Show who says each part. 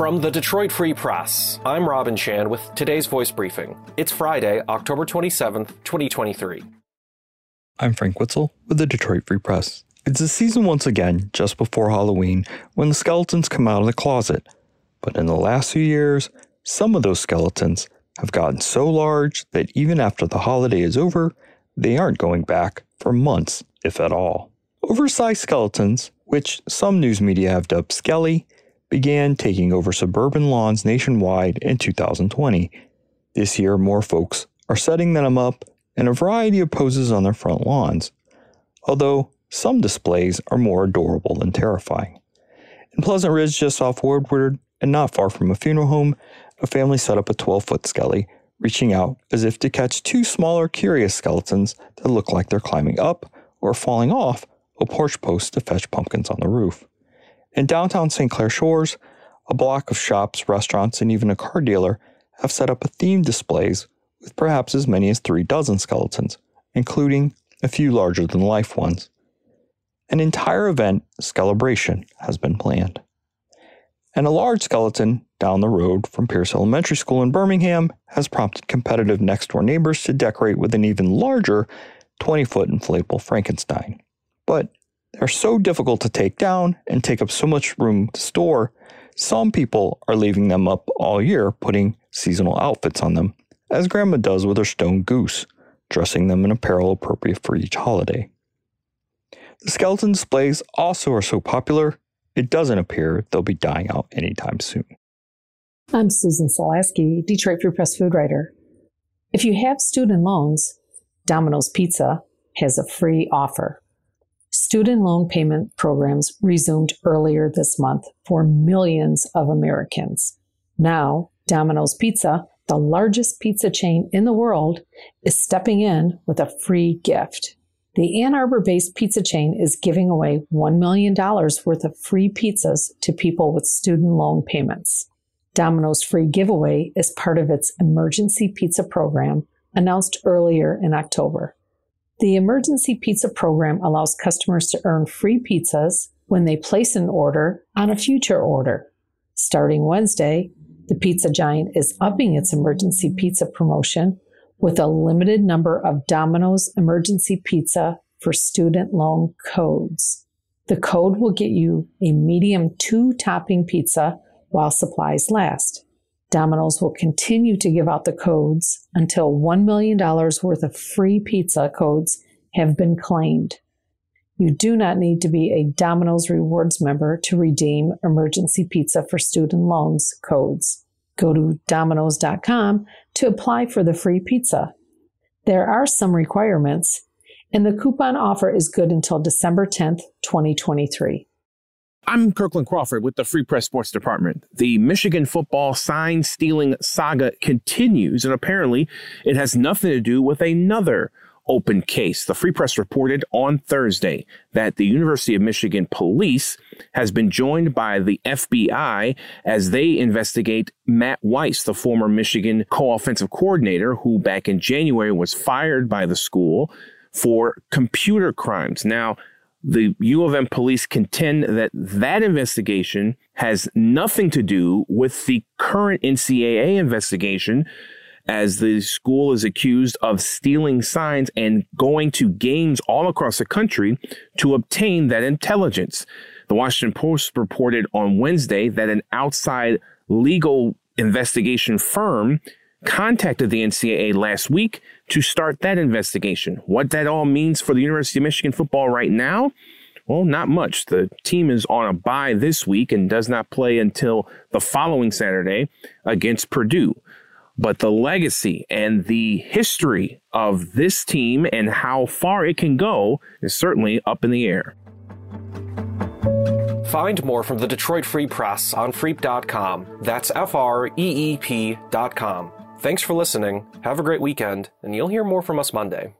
Speaker 1: From the Detroit Free Press, I'm Robin Chan with today's voice briefing. It's Friday, October 27th, 2023.
Speaker 2: I'm Frank Witsil with the Detroit Free Press. It's the season once again, just before Halloween, when the skeletons come out of the closet. But in the last few years, some of those skeletons have gotten so large that even after the holiday is over, they aren't going back for months, if at all. Oversized skeletons, which some news media have dubbed skelly, began taking over suburban lawns nationwide in 2020. This year, more folks are setting them up in a variety of poses on their front lawns, although some displays are more adorable than terrifying. In Pleasant Ridge, just off Woodward, and not far from a funeral home, a family set up a 12 foot skelly, reaching out as if to catch two smaller, curious skeletons that look like they're climbing up or falling off a porch post to fetch pumpkins on the roof. In downtown St. Clair Shores, a block of shops, restaurants, and even a car dealer have set up a theme displays with perhaps as many as three dozen skeletons, including a few larger than life ones. An entire event, celebration, has been planned. And a large skeleton down the road from Pierce Elementary School in Birmingham has prompted competitive next door neighbors to decorate with an even larger 20 foot inflatable Frankenstein. But they're so difficult to take down and take up so much room to store, some people are leaving them up all year, putting seasonal outfits on them, as Grandma does with her stone goose, dressing them in apparel appropriate for each holiday. The skeleton displays also are so popular, it doesn't appear they'll be dying out anytime soon.
Speaker 3: I'm Susan Selasky, Detroit Free Press food writer. If you have student loans, Domino's Pizza has a free offer. Student loan payment programs resumed earlier this month for millions of Americans. Now, Domino's Pizza, the largest pizza chain in the world, is stepping in with a free gift. The Ann Arbor based pizza chain is giving away $1 million worth of free pizzas to people with student loan payments. Domino's free giveaway is part of its emergency pizza program announced earlier in October. The emergency pizza program allows customers to earn free pizzas when they place an order on a future order. Starting Wednesday, the pizza giant is upping its emergency pizza promotion with a limited number of Domino's emergency pizza for student loan codes. The code will get you a medium two topping pizza while supplies last. Domino's will continue to give out the codes until $1 million worth of free pizza codes have been claimed. You do not need to be a Domino's Rewards member to redeem emergency pizza for student loans codes. Go to Domino's.com to apply for the free pizza. There are some requirements, and the coupon offer is good until December 10th, 2023.
Speaker 4: I'm Kirkland Crawford with the Free Press Sports Department. The Michigan football sign stealing saga continues, and apparently it has nothing to do with another open case. The Free Press reported on Thursday that the University of Michigan police has been joined by the FBI as they investigate Matt Weiss, the former Michigan co-offensive coordinator who back in January was fired by the school for computer crimes. Now, the U of M police contend that that investigation has nothing to do with the current NCAA investigation as the school is accused of stealing signs and going to games all across the country to obtain that intelligence. The Washington Post reported on Wednesday that an outside legal investigation firm contacted the NCAA last week to start that investigation. What that all means for the University of Michigan football right now? Well, not much. The team is on a bye this week and does not play until the following Saturday against Purdue. But the legacy and the history of this team and how far it can go is certainly up in the air.
Speaker 1: Find more from the Detroit Free Press on freep.com. That's F R E E P.com. Thanks for listening. Have a great weekend, and you'll hear more from us Monday.